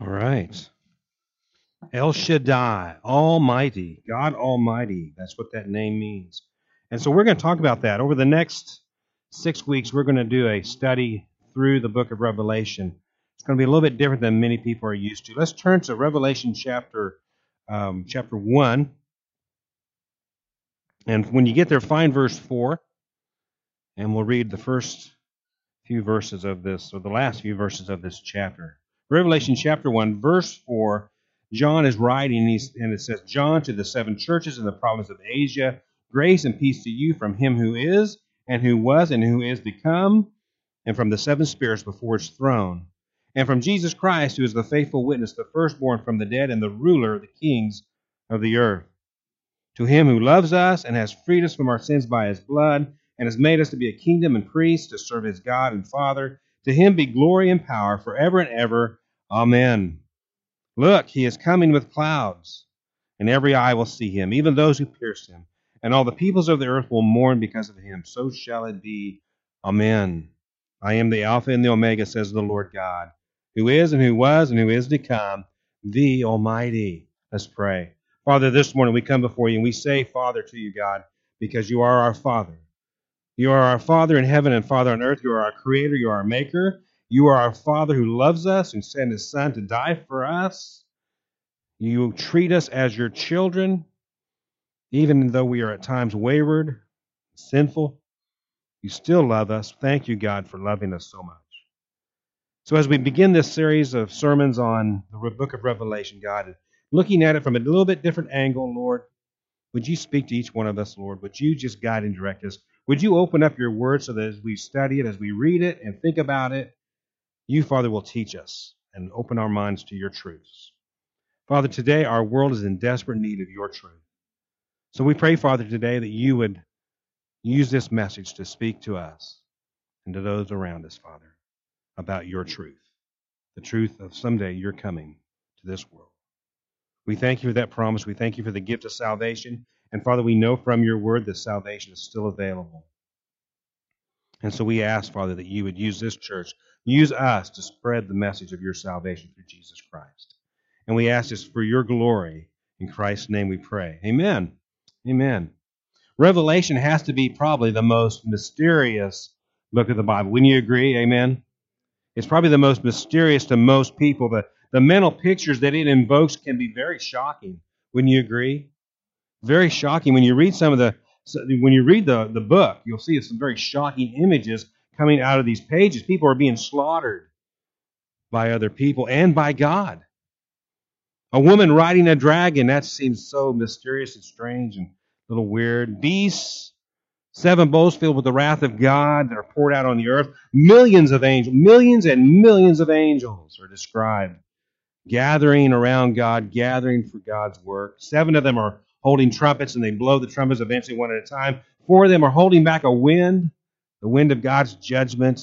All right. El Shaddai, Almighty, God Almighty. That's what that name means. And so we're going to talk about that. Over the next six weeks, we're going to do a study through the book of Revelation. It's going to be a little bit different than many people are used to. Let's turn to Revelation chapter um, chapter one, and when you get there, find verse four, and we'll read the first few verses of this, or the last few verses of this chapter. Revelation chapter one, verse four. John is writing, and it says, John to the seven churches in the province of Asia, grace and peace to you from him who is, and who was, and who is to come, and from the seven spirits before his throne, and from Jesus Christ, who is the faithful witness, the firstborn from the dead, and the ruler of the kings of the earth. To him who loves us and has freed us from our sins by his blood, and has made us to be a kingdom and priests to serve his God and Father, to him be glory and power forever and ever. Amen. Look, he is coming with clouds, and every eye will see him, even those who pierced him, and all the peoples of the earth will mourn because of him. So shall it be. Amen. I am the Alpha and the Omega, says the Lord God, who is and who was and who is to come, the Almighty. Let's pray. Father, this morning we come before you and we say, Father, to you, God, because you are our Father. You are our Father in heaven and Father on earth. You are our Creator. You are our Maker. You are our Father who loves us and sent His Son to die for us. You treat us as your children, even though we are at times wayward, sinful. You still love us. Thank you, God, for loving us so much. So, as we begin this series of sermons on the book of Revelation, God, looking at it from a little bit different angle, Lord, would you speak to each one of us, Lord? Would you just guide and direct us? Would you open up your word so that as we study it, as we read it and think about it, you, Father, will teach us and open our minds to your truths. Father, today our world is in desperate need of your truth. So we pray, Father, today that you would use this message to speak to us and to those around us, Father, about your truth, the truth of someday you're coming to this world. We thank you for that promise. We thank you for the gift of salvation. And Father, we know from your word that salvation is still available. And so we ask, Father, that you would use this church Use us to spread the message of your salvation through Jesus Christ. And we ask this for your glory. In Christ's name we pray. Amen. Amen. Revelation has to be probably the most mysterious book of the Bible. Wouldn't you agree? Amen. It's probably the most mysterious to most people. The, the mental pictures that it invokes can be very shocking. Wouldn't you agree? Very shocking. When you read some of the when you read the, the book, you'll see some very shocking images coming out of these pages. People are being slaughtered by other people and by God. A woman riding a dragon, that seems so mysterious and strange and a little weird. Beasts, seven bowls filled with the wrath of God that are poured out on the earth. Millions of angels, millions and millions of angels are described gathering around God, gathering for God's work. Seven of them are holding trumpets and they blow the trumpets eventually one at a time. Four of them are holding back a wind the wind of God's judgment.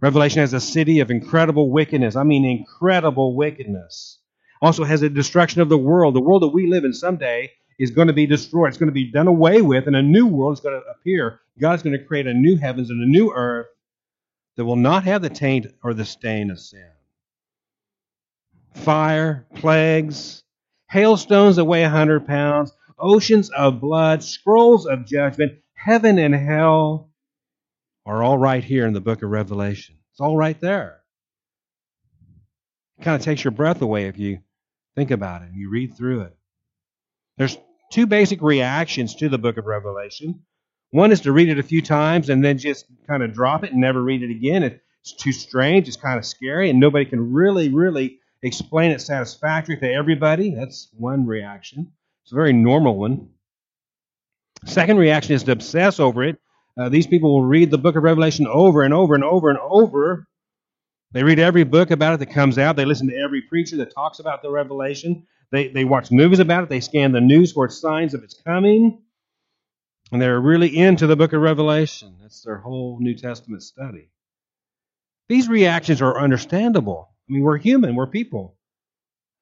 Revelation has a city of incredible wickedness. I mean, incredible wickedness. Also has a destruction of the world. The world that we live in someday is going to be destroyed. It's going to be done away with, and a new world is going to appear. God's going to create a new heavens and a new earth that will not have the taint or the stain of sin. Fire, plagues, hailstones that weigh a hundred pounds, oceans of blood, scrolls of judgment, heaven and hell are all right here in the book of Revelation. It's all right there. It kind of takes your breath away if you think about it and you read through it. There's two basic reactions to the book of Revelation. One is to read it a few times and then just kind of drop it and never read it again. It's too strange, it's kind of scary, and nobody can really, really explain it satisfactorily to everybody. That's one reaction. It's a very normal one. Second reaction is to obsess over it. Uh, these people will read the book of Revelation over and over and over and over. They read every book about it that comes out. They listen to every preacher that talks about the Revelation. They, they watch movies about it. They scan the news for signs of its coming. And they're really into the book of Revelation. That's their whole New Testament study. These reactions are understandable. I mean, we're human, we're people.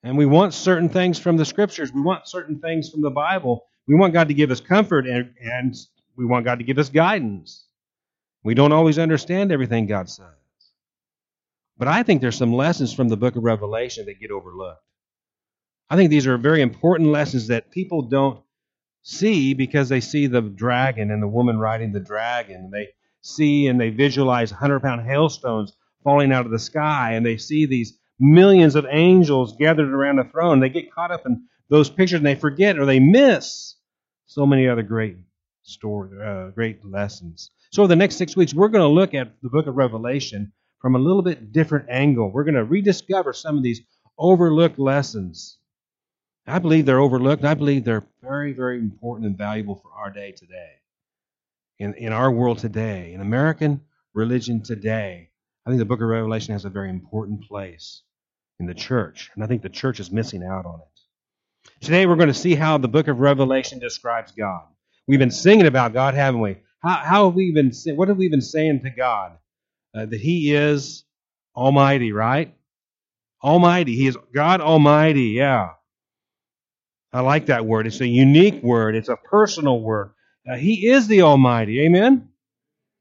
And we want certain things from the scriptures, we want certain things from the Bible. We want God to give us comfort and, and we want God to give us guidance. We don't always understand everything God says. But I think there's some lessons from the book of Revelation that get overlooked. I think these are very important lessons that people don't see because they see the dragon and the woman riding the dragon. They see and they visualize 100 pound hailstones falling out of the sky, and they see these millions of angels gathered around the throne. They get caught up in those pictures and they forget or they miss so many other great story, uh, great lessons. So, the next six weeks, we're going to look at the book of Revelation from a little bit different angle. We're going to rediscover some of these overlooked lessons. I believe they're overlooked. I believe they're very, very important and valuable for our day today. In, in our world today, in American religion today, I think the book of Revelation has a very important place in the church, and I think the church is missing out on it. Today, we're going to see how the book of Revelation describes God. We've been singing about God, haven't we? How, how have we been? What have we been saying to God? Uh, that He is Almighty, right? Almighty. He is God Almighty. Yeah. I like that word. It's a unique word. It's a personal word. Uh, he is the Almighty. Amen.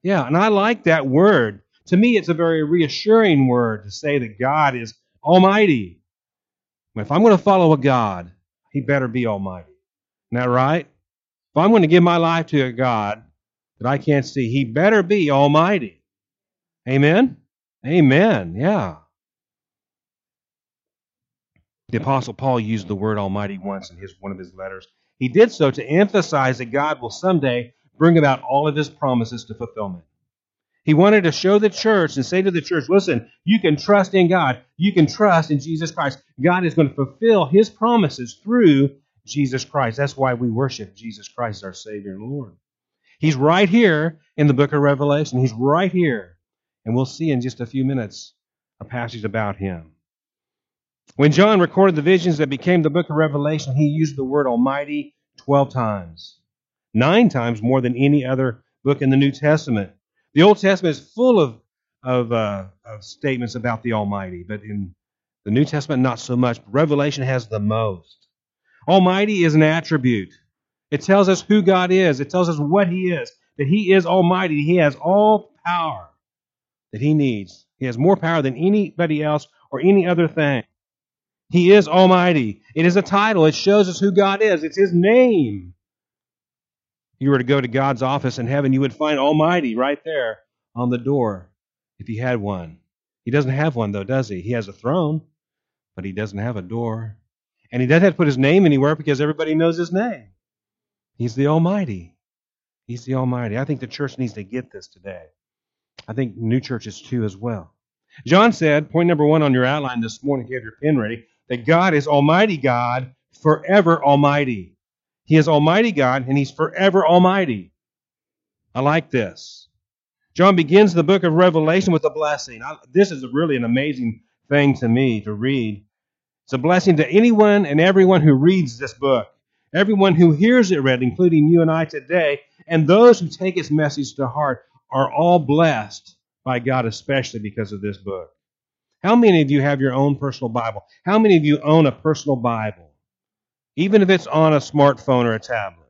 Yeah, and I like that word. To me, it's a very reassuring word to say that God is Almighty. If I'm going to follow a God, He better be Almighty. Isn't that right? If I'm going to give my life to a God that I can't see, He better be Almighty. Amen? Amen. Yeah. The Apostle Paul used the word Almighty once in his, one of his letters. He did so to emphasize that God will someday bring about all of his promises to fulfillment. He wanted to show the church and say to the church, listen, you can trust in God. You can trust in Jesus Christ. God is going to fulfill his promises through Jesus Christ. That's why we worship Jesus Christ, our Savior and Lord. He's right here in the book of Revelation. He's right here. And we'll see in just a few minutes a passage about him. When John recorded the visions that became the book of Revelation, he used the word Almighty 12 times, nine times more than any other book in the New Testament. The Old Testament is full of, of, uh, of statements about the Almighty, but in the New Testament, not so much. Revelation has the most. Almighty is an attribute. It tells us who God is. It tells us what He is. That He is Almighty. He has all power that He needs. He has more power than anybody else or any other thing. He is Almighty. It is a title. It shows us who God is. It's His name you were to go to God's office in heaven, you would find Almighty right there on the door if he had one. He doesn't have one, though, does he? He has a throne, but he doesn't have a door. And he doesn't have to put his name anywhere because everybody knows his name. He's the Almighty. He's the Almighty. I think the church needs to get this today. I think new churches too as well. John said, point number one on your outline this morning, if you have your pen ready, that God is Almighty God, forever Almighty. He is Almighty God, and He's forever Almighty. I like this. John begins the book of Revelation with a blessing. I, this is really an amazing thing to me to read. It's a blessing to anyone and everyone who reads this book, everyone who hears it read, including you and I today, and those who take its message to heart are all blessed by God, especially because of this book. How many of you have your own personal Bible? How many of you own a personal Bible? Even if it's on a smartphone or a tablet.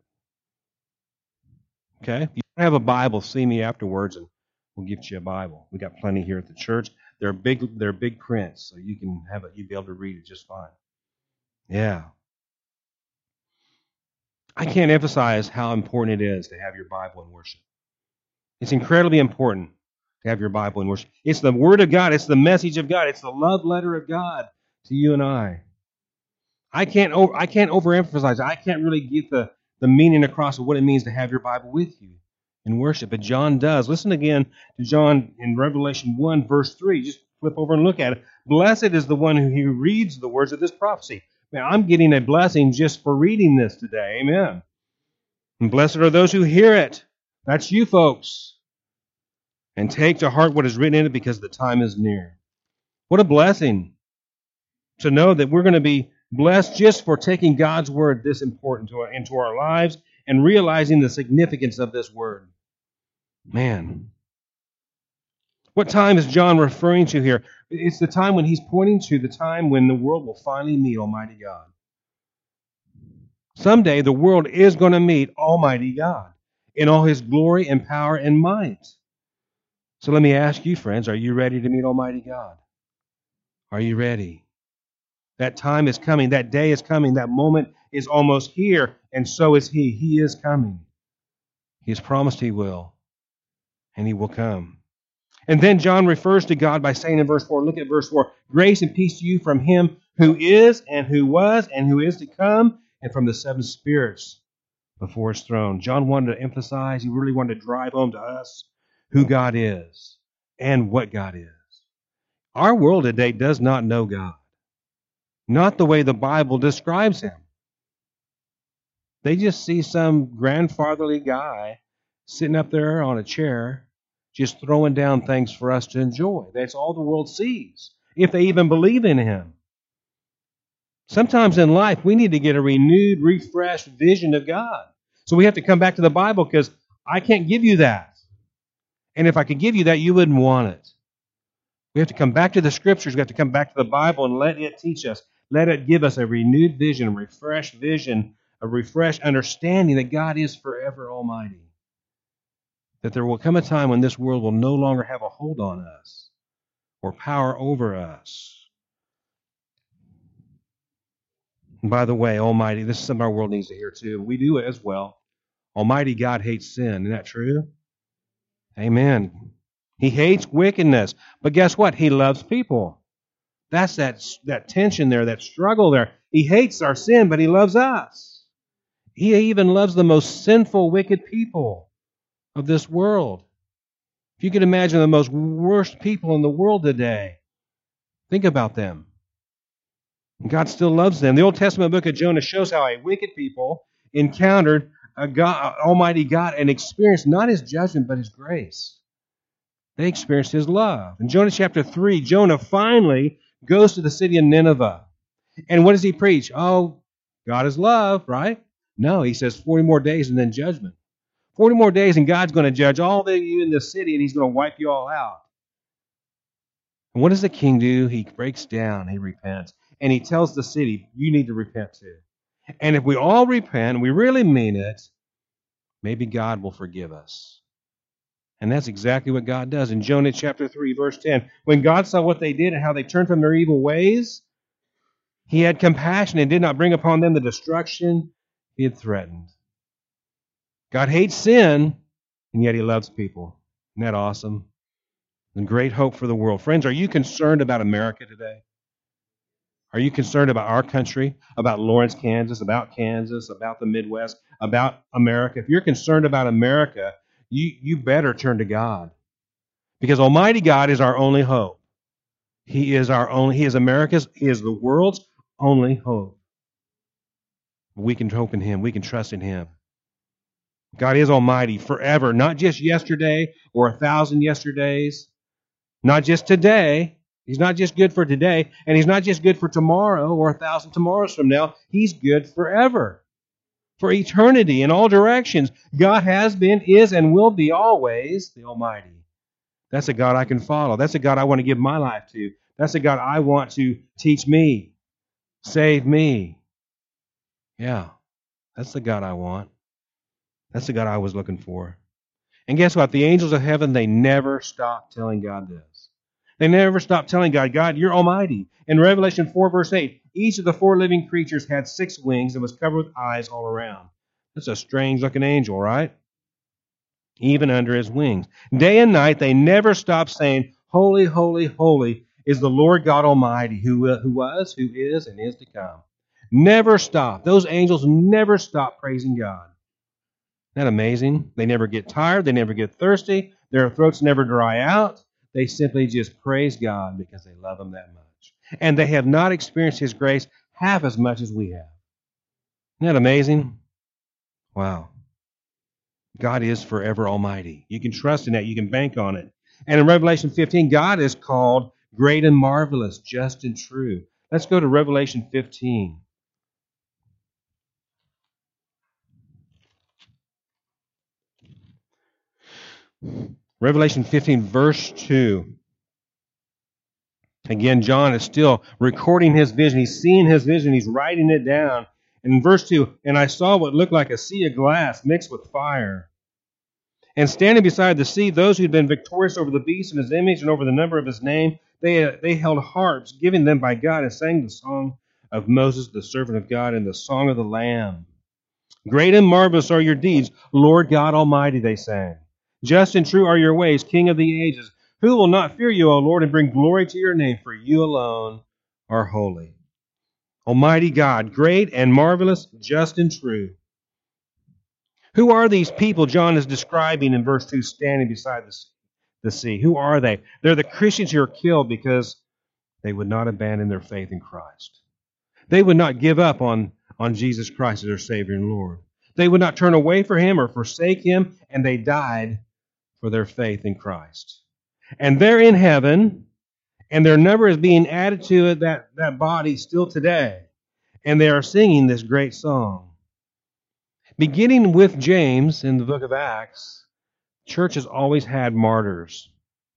Okay? If you don't have a Bible, see me afterwards and we'll give you a Bible. We got plenty here at the church. They're big they're big prints, so you can have it, you'll be able to read it just fine. Yeah. I can't emphasize how important it is to have your Bible in worship. It's incredibly important to have your Bible in worship. It's the Word of God, it's the message of God, it's the love letter of God to you and I. I can't over, I can't overemphasize. I can't really get the, the meaning across of what it means to have your Bible with you in worship. But John does. Listen again to John in Revelation 1, verse 3. Just flip over and look at it. Blessed is the one who reads the words of this prophecy. Now, I'm getting a blessing just for reading this today. Amen. And blessed are those who hear it. That's you folks. And take to heart what is written in it because the time is near. What a blessing to know that we're going to be Blessed just for taking God's word this important to into our lives and realizing the significance of this word. Man. What time is John referring to here? It's the time when he's pointing to the time when the world will finally meet Almighty God. Someday the world is going to meet Almighty God in all his glory and power and might. So let me ask you, friends, are you ready to meet Almighty God? Are you ready? That time is coming. That day is coming. That moment is almost here, and so is He. He is coming. He has promised He will, and He will come. And then John refers to God by saying in verse 4, look at verse 4 Grace and peace to you from Him who is, and who was, and who is to come, and from the seven spirits before His throne. John wanted to emphasize, he really wanted to drive home to us who God is and what God is. Our world today does not know God, not the way the Bible describes Him. They just see some grandfatherly guy sitting up there on a chair just throwing down things for us to enjoy. That's all the world sees, if they even believe in Him. Sometimes in life, we need to get a renewed, refreshed vision of God. So we have to come back to the Bible because I can't give you that. And if I could give you that, you wouldn't want it. We have to come back to the Scriptures. We have to come back to the Bible and let it teach us. Let it give us a renewed vision, a refreshed vision, a refreshed understanding that God is forever Almighty that there will come a time when this world will no longer have a hold on us or power over us. And by the way, Almighty, this is something our world needs to hear too. We do it as well. Almighty God hates sin. Isn't that true? Amen. He hates wickedness. But guess what? He loves people. That's that, that tension there, that struggle there. He hates our sin, but he loves us. He even loves the most sinful, wicked people of this world. If you could imagine the most worst people in the world today, think about them. God still loves them. The Old Testament book of Jonah shows how a wicked people encountered a God, Almighty God and experienced not his judgment, but his grace. They experienced his love. In Jonah chapter 3, Jonah finally goes to the city of Nineveh. And what does he preach? Oh, God is love, right? No, he says 40 more days and then judgment. 40 more days, and God's going to judge all of you in this city, and He's going to wipe you all out. And what does the king do? He breaks down, he repents, and he tells the city, You need to repent too. And if we all repent, we really mean it, maybe God will forgive us. And that's exactly what God does. In Jonah chapter 3, verse 10, when God saw what they did and how they turned from their evil ways, he had compassion and did not bring upon them the destruction he had threatened. God hates sin, and yet he loves people. Isn't that awesome? And great hope for the world. Friends, are you concerned about America today? Are you concerned about our country, about Lawrence, Kansas, about Kansas, about the Midwest, about America? If you're concerned about America, you, you better turn to God. Because Almighty God is our only hope. He is our only, He is America's, He is the world's only hope. We can hope in Him, we can trust in Him. God is Almighty forever, not just yesterday or a thousand yesterdays, not just today. He's not just good for today, and He's not just good for tomorrow or a thousand tomorrows from now. He's good forever, for eternity in all directions. God has been, is, and will be always the Almighty. That's a God I can follow. That's a God I want to give my life to. That's a God I want to teach me, save me. Yeah, that's the God I want. That's the God I was looking for. And guess what? The angels of heaven, they never stop telling God this. They never stop telling God, God, you're almighty. In Revelation 4, verse 8, each of the four living creatures had six wings and was covered with eyes all around. That's a strange looking angel, right? Even under his wings. Day and night, they never stop saying, Holy, holy, holy is the Lord God Almighty, who, uh, who was, who is, and is to come. Never stop. Those angels never stop praising God. Isn't that amazing? They never get tired, they never get thirsty, their throats never dry out. They simply just praise God because they love Him that much. And they have not experienced His grace half as much as we have. Isn't that amazing? Wow. God is forever almighty. You can trust in that, you can bank on it. And in Revelation 15, God is called great and marvelous, just and true. Let's go to Revelation 15. Revelation 15, verse 2. Again, John is still recording his vision. He's seeing his vision. He's writing it down. And in verse 2, and I saw what looked like a sea of glass mixed with fire. And standing beside the sea, those who had been victorious over the beast and his image and over the number of his name, They, uh, they held harps given them by God and sang the song of Moses, the servant of God, and the song of the Lamb. Great and marvelous are your deeds, Lord God Almighty, they sang. Just and true are your ways, King of the ages. Who will not fear you, O Lord, and bring glory to your name? For you alone are holy. Almighty God, great and marvelous, just and true. Who are these people John is describing in verse 2 standing beside the, sea? Who are they? They're the Christians who are killed because they would not abandon their faith in Christ. They would not give up on, on Jesus Christ as their Savior and Lord. They would not turn away from Him or forsake Him, and they died for their faith in Christ. And they're in heaven, and their number is being added to it, that, that body still today. And they are singing this great song. Beginning with James in the book of Acts, church has always had martyrs,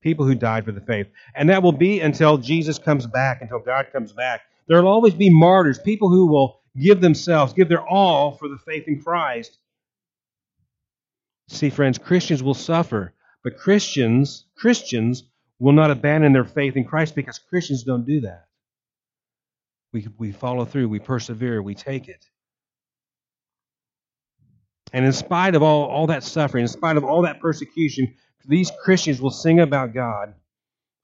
people who died for the faith. And that will be until Jesus comes back, until God comes back. There will always be martyrs, people who will give themselves, give their all for the faith in Christ. See, friends, Christians will suffer, but Christians, Christians will not abandon their faith in Christ because Christians don't do that. We, we follow through, we persevere, we take it. And in spite of all, all that suffering, in spite of all that persecution, these Christians will sing about God,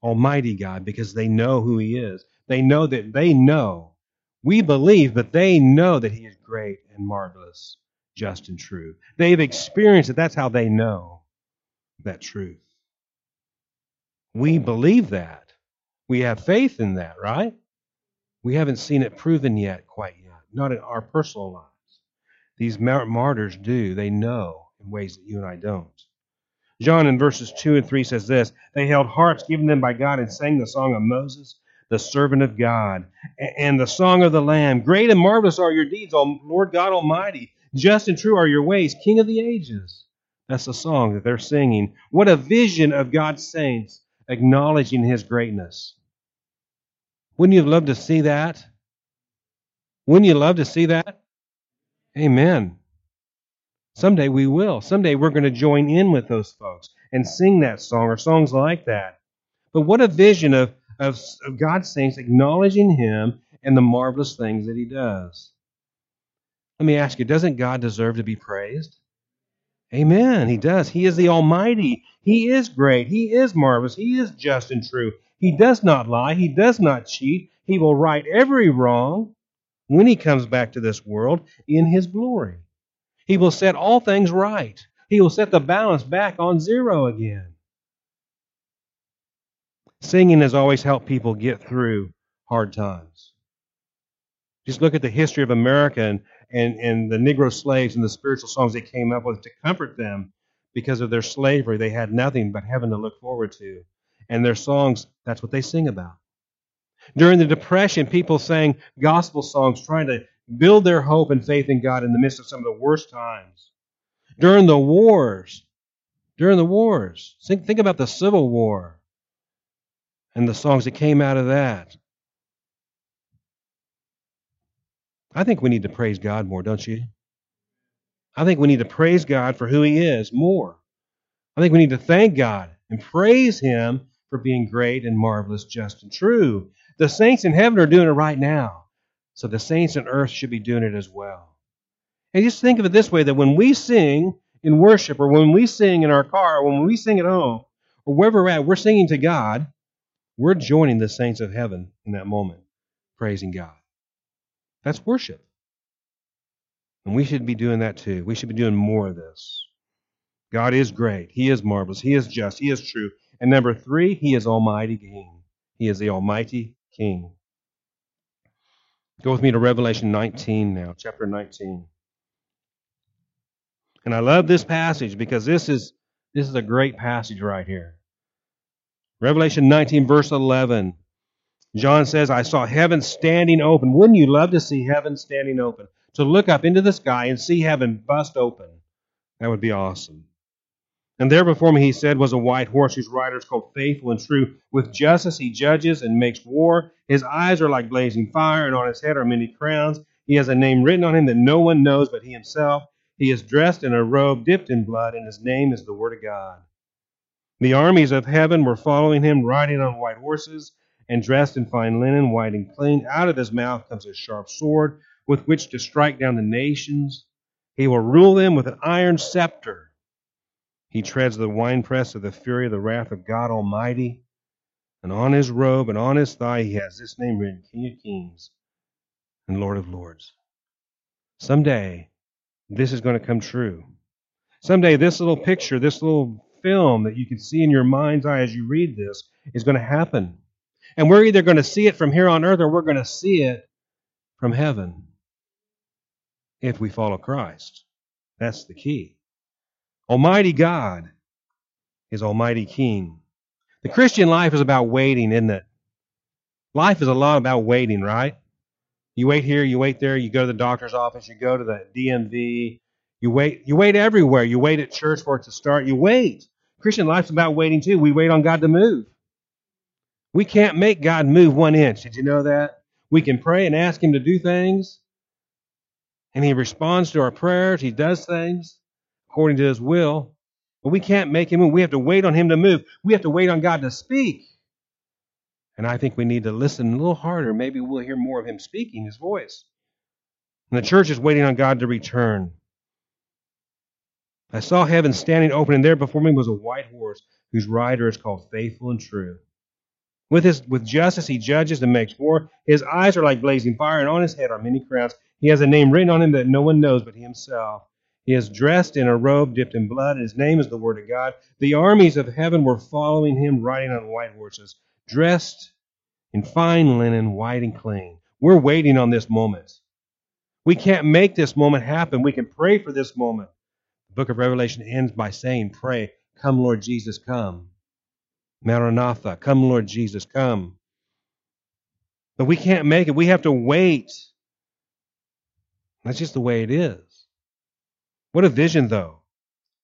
Almighty God, because they know who He is. They know that they know. We believe, but they know that He is great and marvelous, just and true. They've experienced it. That's how they know that truth. We believe that. We have faith in that, right? We haven't seen it proven yet, quite yet, not in our personal lives. These martyrs do. They know in ways that you and I don't. John in verses 2 and 3 says this They held harps given them by God and sang the song of Moses, the servant of God, and the song of the Lamb. Great and marvelous are your deeds, O Lord God Almighty. Just and true are your ways, King of the ages. That's the song that they're singing. What a vision of God's saints acknowledging his greatness. Wouldn't you love to see that? Wouldn't you love to see that? Amen. Someday we will. Someday we're going to join in with those folks and sing that song or songs like that. But what a vision of, of, of God's saints acknowledging Him and the marvelous things that He does. Let me ask you, doesn't God deserve to be praised? Amen. He does. He is the Almighty. He is great. He is marvelous. He is just and true. He does not lie. He does not cheat. He will right every wrong when he comes back to this world in his glory. He will set all things right. He will set the balance back on zero again. Singing has always helped people get through hard times. Just look at the history of America and, and, and the Negro slaves and the spiritual songs they came up with to comfort them because of their slavery. They had nothing but heaven to look forward to. And their songs, that's what they sing about. During the Depression, people sang gospel songs trying to build their hope and faith in God in the midst of some of the worst times. During the wars, during the wars, think, think about the Civil War and the songs that came out of that. I think we need to praise God more, don't you? I think we need to praise God for who He is more. I think we need to thank God and praise Him for being great and marvelous, just and true. The saints in heaven are doing it right now. So the saints on earth should be doing it as well. And just think of it this way that when we sing in worship, or when we sing in our car, or when we sing at home, or wherever we're at, we're singing to God, we're joining the saints of heaven in that moment, praising God. That's worship. And we should be doing that too. We should be doing more of this. God is great. He is marvelous. He is just. He is true. And number three, He is Almighty King. He is the Almighty King. Go with me to Revelation 19 now, chapter 19. And I love this passage because this is this is a great passage right here. Revelation 19 verse 11. John says, I saw heaven standing open. Wouldn't you love to see heaven standing open? To look up into the sky and see heaven bust open. That would be awesome. And there before me, he said, was a white horse whose rider is called Faithful and True. With justice he judges and makes war. His eyes are like blazing fire, and on his head are many crowns. He has a name written on him that no one knows but he himself. He is dressed in a robe dipped in blood, and his name is the Word of God. The armies of heaven were following him, riding on white horses, and dressed in fine linen, white and clean. Out of his mouth comes a sharp sword with which to strike down the nations. He will rule them with an iron scepter. He treads the winepress of the fury of the wrath of God Almighty. And on his robe and on his thigh he has this name written King of Kings and Lord of Lords. Someday, this is going to come true. Someday, this little picture, this little film that you can see in your mind's eye as you read this is going to happen. And we're either going to see it from here on earth or we're going to see it from heaven if we follow Christ. That's the key. Almighty God is Almighty King. The Christian life is about waiting, isn't it? Life is a lot about waiting, right? You wait here, you wait there, you go to the doctor's office, you go to the DMV, you wait, you wait everywhere. You wait at church for it to start. You wait. Christian life's about waiting too. We wait on God to move. We can't make God move one inch. Did you know that? We can pray and ask Him to do things, and He responds to our prayers. He does things according to His will, but we can't make Him move. We have to wait on Him to move. We have to wait on God to speak. And I think we need to listen a little harder. Maybe we'll hear more of Him speaking His voice. And the church is waiting on God to return. I saw heaven standing open, and there before me was a white horse, whose rider is called Faithful and True. With, his, with justice he judges and makes war. His eyes are like blazing fire, and on his head are many crowns. He has a name written on him that no one knows but himself. He is dressed in a robe dipped in blood, and his name is the Word of God. The armies of heaven were following him, riding on white horses, dressed in fine linen, white and clean. We're waiting on this moment. We can't make this moment happen. We can pray for this moment. The book of Revelation ends by saying, Pray, come, Lord Jesus, come. Maranatha, come, Lord Jesus, come. But we can't make it. We have to wait. That's just the way it is. What a vision, though.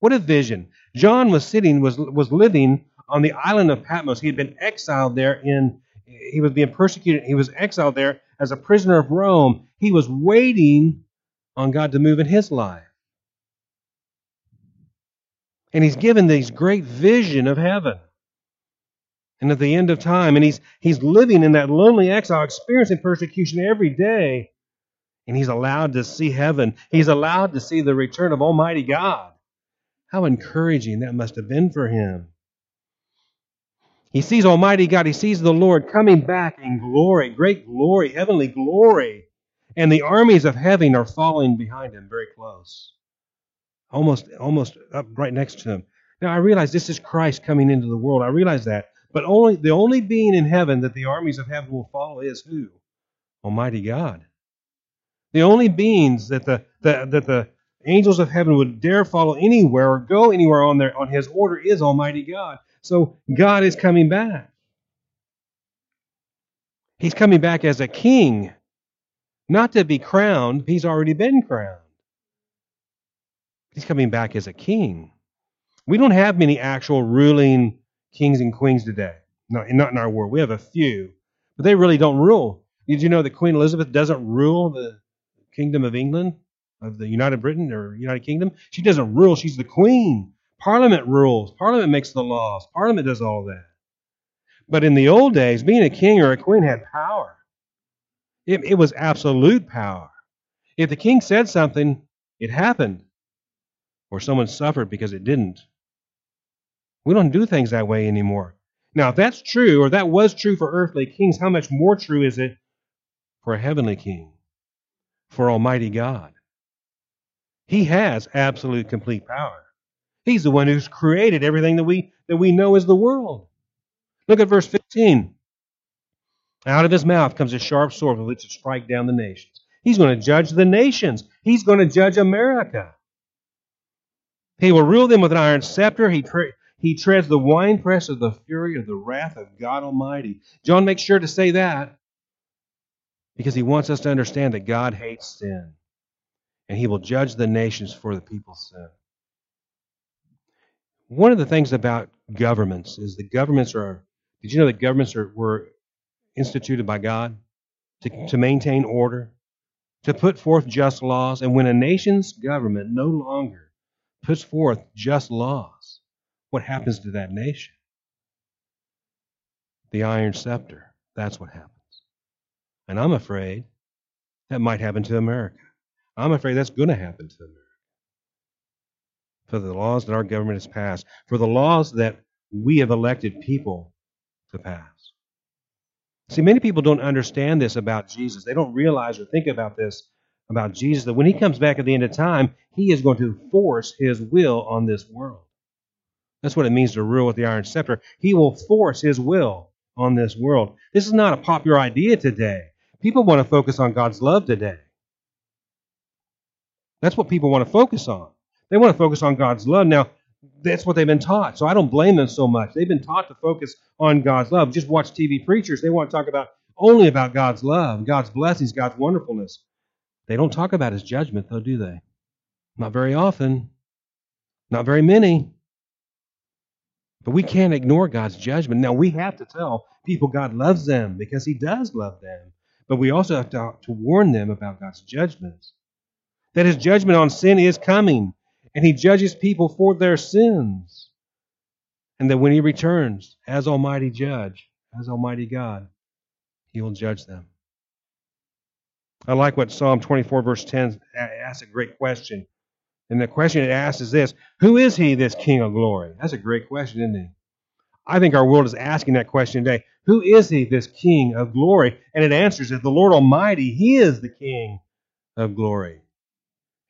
What a vision. John was sitting, was, was living on the island of Patmos. He had been exiled there in, he was being persecuted. He was exiled there as a prisoner of Rome. He was waiting on God to move in his life. And he's given this great vision of heaven and at the end of time. And he's, he's living in that lonely exile, experiencing persecution every day. And he's allowed to see heaven. He's allowed to see the return of Almighty God. How encouraging that must have been for him. He sees Almighty God. He sees the Lord coming back in glory, great glory, heavenly glory. And the armies of heaven are following behind him very close almost almost up right next to him. Now I realize this is Christ coming into the world. I realize that. But only the only being in heaven that the armies of heaven will follow is who? Almighty God. The only beings that the, the that the angels of heaven would dare follow anywhere or go anywhere on their on his order is Almighty God. So God is coming back. He's coming back as a king, not to be crowned. He's already been crowned. He's coming back as a king. We don't have many actual ruling kings and queens today. No, not in our world. We have a few, but they really don't rule. Did you know that Queen Elizabeth doesn't rule the Kingdom of England, of the United Britain or United Kingdom? She doesn't rule. She's the queen. Parliament rules. Parliament makes the laws. Parliament does all that. But in the old days, being a king or a queen had power. It, it was absolute power. If the king said something, it happened or someone suffered because it didn't. We don't do things that way anymore. Now, if that's true, or that was true for earthly kings, how much more true is it for a heavenly king, for Almighty God? He has absolute complete power. He's the one who's created everything that we that we know as the world. Look at verse 15. Out of his mouth comes a sharp sword with which to strike down the nations. He's going to judge the nations. He's going to judge America. He will rule them with an iron scepter. He, tre- he treads the winepress of the fury of the wrath of God Almighty. John makes sure to say that because he wants us to understand that God hates sin and he will judge the nations for the people's sin. One of the things about governments is the governments are, did you know that governments are, were instituted by God to, to maintain order, to put forth just laws? And when a nation's government no longer puts forth just laws, what happens to that nation? The iron scepter. That's what happens. And I'm afraid that might happen to America. I'm afraid that's going to happen to America. For the laws that our government has passed, for the laws that we have elected people to pass. See, many people don't understand this about Jesus. They don't realize or think about this about Jesus that when he comes back at the end of time, he is going to force his will on this world. That's what it means to rule with the iron scepter. He will force his will on this world. This is not a popular idea today. People want to focus on God's love today. That's what people want to focus on. They want to focus on God's love. Now, that's what they've been taught. So I don't blame them so much. They've been taught to focus on God's love. Just watch TV preachers. They want to talk about only about God's love, God's blessings, God's wonderfulness. They don't talk about his judgment, though, do they? Not very often. Not very many. But we can't ignore God's judgment. Now, we have to tell people God loves them because he does love them. But we also have to, to warn them about God's judgments. That his judgment on sin is coming, and he judges people for their sins. And that when he returns as Almighty Judge, as Almighty God, he will judge them. I like what Psalm 24, verse 10 asks a great question. And the question it asks is this Who is he, this King of glory? That's a great question, isn't it? I think our world is asking that question today. Who is he, this King of glory? And it answers that the Lord Almighty, he is the King of glory.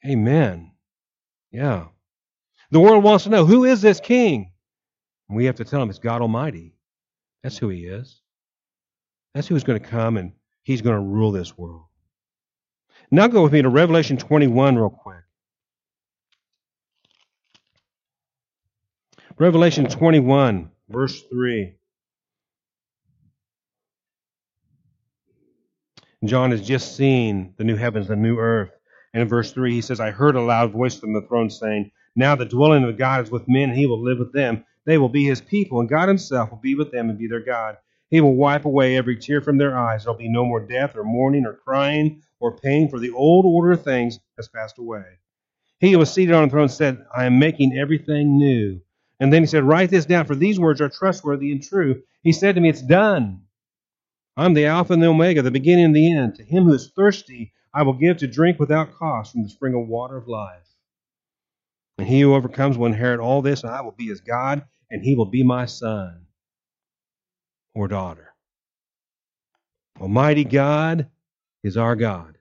Amen. Yeah. The world wants to know who is this King? And we have to tell him it's God Almighty. That's who he is. That's who's going to come and he's going to rule this world. Now go with me to Revelation 21 real quick. Revelation 21, verse 3. John has just seen the new heavens, the new earth. And in verse 3, he says, I heard a loud voice from the throne saying, Now the dwelling of God is with men, and he will live with them. They will be his people, and God himself will be with them and be their God. He will wipe away every tear from their eyes. There'll be no more death, or mourning, or crying, or pain, for the old order of things has passed away. He who was seated on the throne said, I am making everything new. And then he said, Write this down, for these words are trustworthy and true. He said to me, It's done. I'm the Alpha and the Omega, the beginning and the end. To him who is thirsty, I will give to drink without cost from the spring of water of life. And he who overcomes will inherit all this, and I will be his God, and he will be my son or daughter. Almighty God, is our God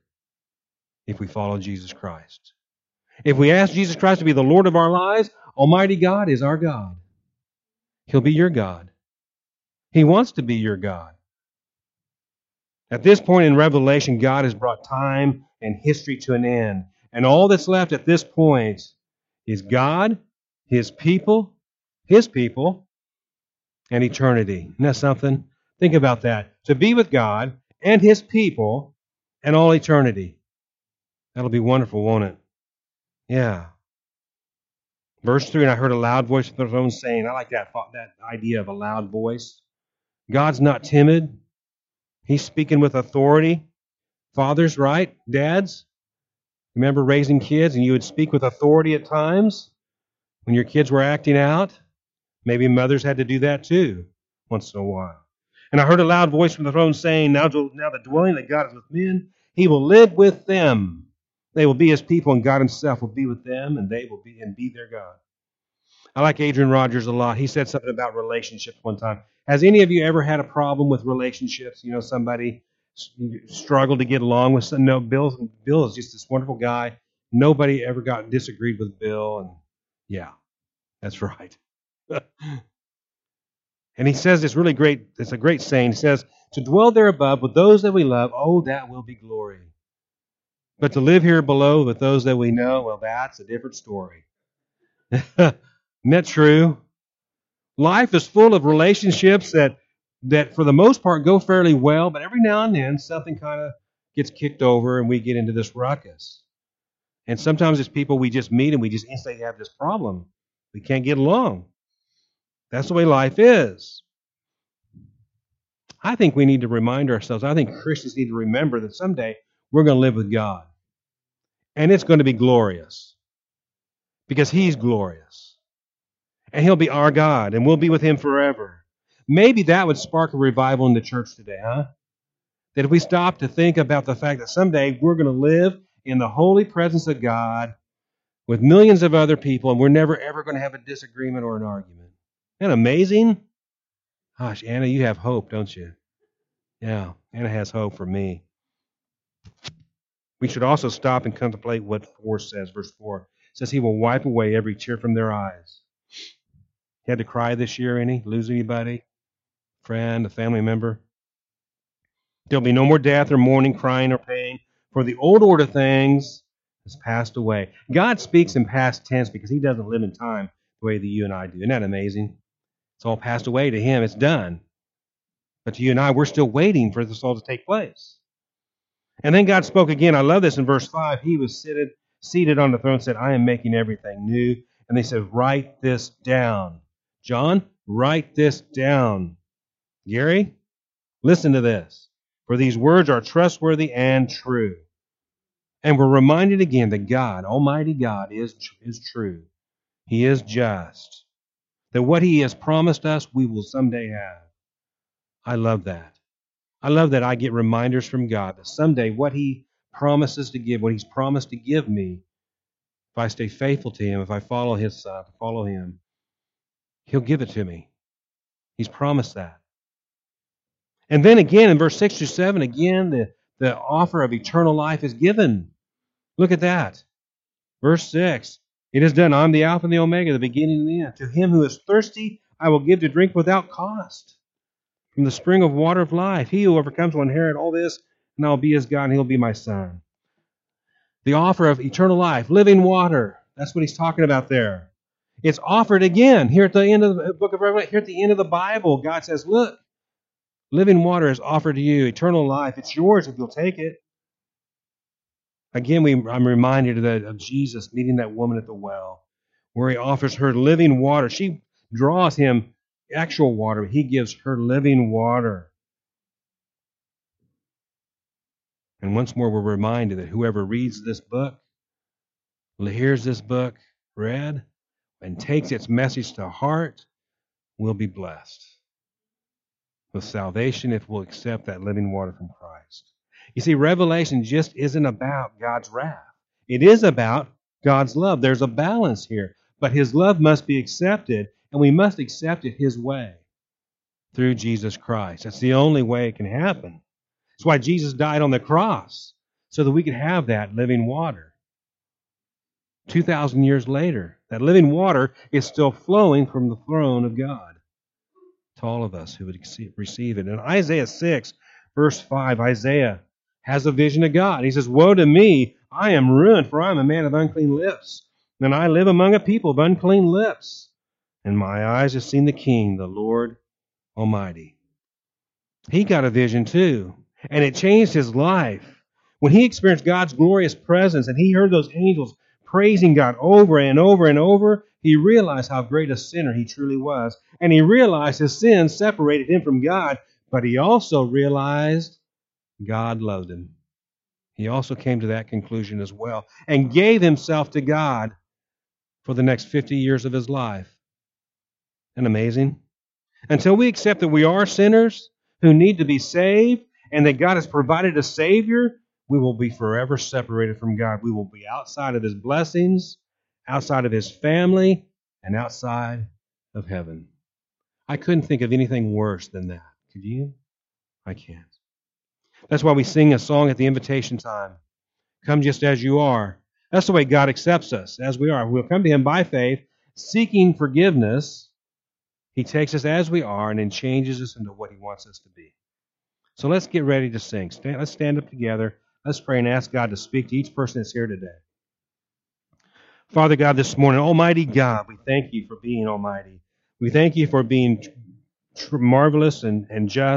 if we follow Jesus Christ. If we ask Jesus Christ to be the Lord of our lives, Almighty God is our God. He'll be your God. He wants to be your God. At this point in Revelation, God has brought time and history to an end. And all that's left at this point is God, His people, His people, and eternity. Isn't that something? Think about that. To be with God and His people and all eternity. That'll be wonderful, won't it? Yeah. Verse 3 And I heard a loud voice from the throne saying, I like that that idea of a loud voice. God's not timid. He's speaking with authority. Fathers, right? Dads? Remember raising kids and you would speak with authority at times when your kids were acting out? Maybe mothers had to do that too once in a while. And I heard a loud voice from the throne saying, Now, now the dwelling that God is with men he will live with them. They will be his people, and God himself will be with them, and they will be and be their God. I like Adrian Rogers a lot. He said something about relationships one time. Has any of you ever had a problem with relationships? You know, somebody struggled to get along with some. No, Bill. Bill is just this wonderful guy. Nobody ever got disagreed with Bill, and yeah, that's right. and he says this really great. It's a great saying. He says, to dwell there above with those that we love, oh, that will be glory. But to live here below with those that we know, well, that's a different story. Isn't that true? Life is full of relationships that, that, for the most part, go fairly well, but every now and then something kind of gets kicked over and we get into this ruckus. And sometimes it's people we just meet and we just instantly have this problem. We can't get along. That's the way life is. I think we need to remind ourselves, I think Christians need to remember that someday we're going to live with God. And it's going to be glorious. Because He's glorious. And He'll be our God, and we'll be with Him forever. Maybe that would spark a revival in the church today, huh? That if we stop to think about the fact that someday we're going to live in the holy presence of God with millions of other people and we're never ever going to have a disagreement or an argument. Isn't that amazing? Gosh, Anna, you have hope, don't you? Yeah, Anna has hope for me. We should also stop and contemplate what 4 says. Verse 4 it says, He will wipe away every tear from their eyes. You had to cry this year, any? Lose anybody? Friend, a family member? There'll be no more death or mourning, crying, or pain, for the old order things has passed away. God speaks in past tense because He doesn't live in time the way that you and I do. Isn't that amazing? It's all passed away to Him, it's done. But to you and I, we're still waiting for this all to take place. And then God spoke again. I love this in verse 5. He was seated, seated on the throne said, I am making everything new. And they said, Write this down. John, write this down. Gary, listen to this. For these words are trustworthy and true. And we're reminded again that God, Almighty God, is, is true. He is just. That what He has promised us, we will someday have. I love that. I love that I get reminders from God that someday what He promises to give, what He's promised to give me, if I stay faithful to Him, if I follow His Son, follow Him, He'll give it to me. He's promised that. And then again in verse 6 to 7, again, the, the offer of eternal life is given. Look at that. Verse 6 It is done. I'm the Alpha and the Omega, the beginning and the end. To him who is thirsty, I will give to drink without cost from the spring of water of life. He who overcomes will inherit all this, and I'll be his God, and he'll be my son. The offer of eternal life, living water. That's what he's talking about there. It's offered again here at the end of the book of Revelation. Here at the end of the Bible, God says, Look, living water is offered to you, eternal life. It's yours if you'll take it. Again, we, I'm reminded of, of Jesus meeting that woman at the well, where he offers her living water. She draws him actual water, he gives her living water. And once more, we're reminded that whoever reads this book, hears this book read, and takes its message to heart will be blessed with salvation if we'll accept that living water from Christ. You see, Revelation just isn't about God's wrath. It is about God's love. There's a balance here. But His love must be accepted, and we must accept it His way through Jesus Christ. That's the only way it can happen. That's why Jesus died on the cross, so that we could have that living water. 2,000 years later, that living water is still flowing from the throne of God to all of us who would receive it. In Isaiah 6, verse 5, Isaiah has a vision of God. He says, Woe to me, I am ruined, for I am a man of unclean lips, and I live among a people of unclean lips. And my eyes have seen the King, the Lord Almighty. He got a vision too, and it changed his life. When he experienced God's glorious presence and he heard those angels praising God over and over and over, he realized how great a sinner he truly was. And he realized his sin separated him from God, but he also realized God loved him. He also came to that conclusion as well and gave himself to God for the next 50 years of his life. Isn't amazing? Until we accept that we are sinners who need to be saved and that God has provided a Savior, we will be forever separated from God. We will be outside of His blessings, outside of His family, and outside of heaven. I couldn't think of anything worse than that. Could you? I can't. That's why we sing a song at the invitation time. Come just as you are. That's the way God accepts us, as we are. We'll come to Him by faith, seeking forgiveness. He takes us as we are and then changes us into what He wants us to be. So let's get ready to sing. Let's stand up together. Let's pray and ask God to speak to each person that's here today. Father God, this morning, Almighty God, we thank you for being Almighty. We thank you for being marvelous and, and just.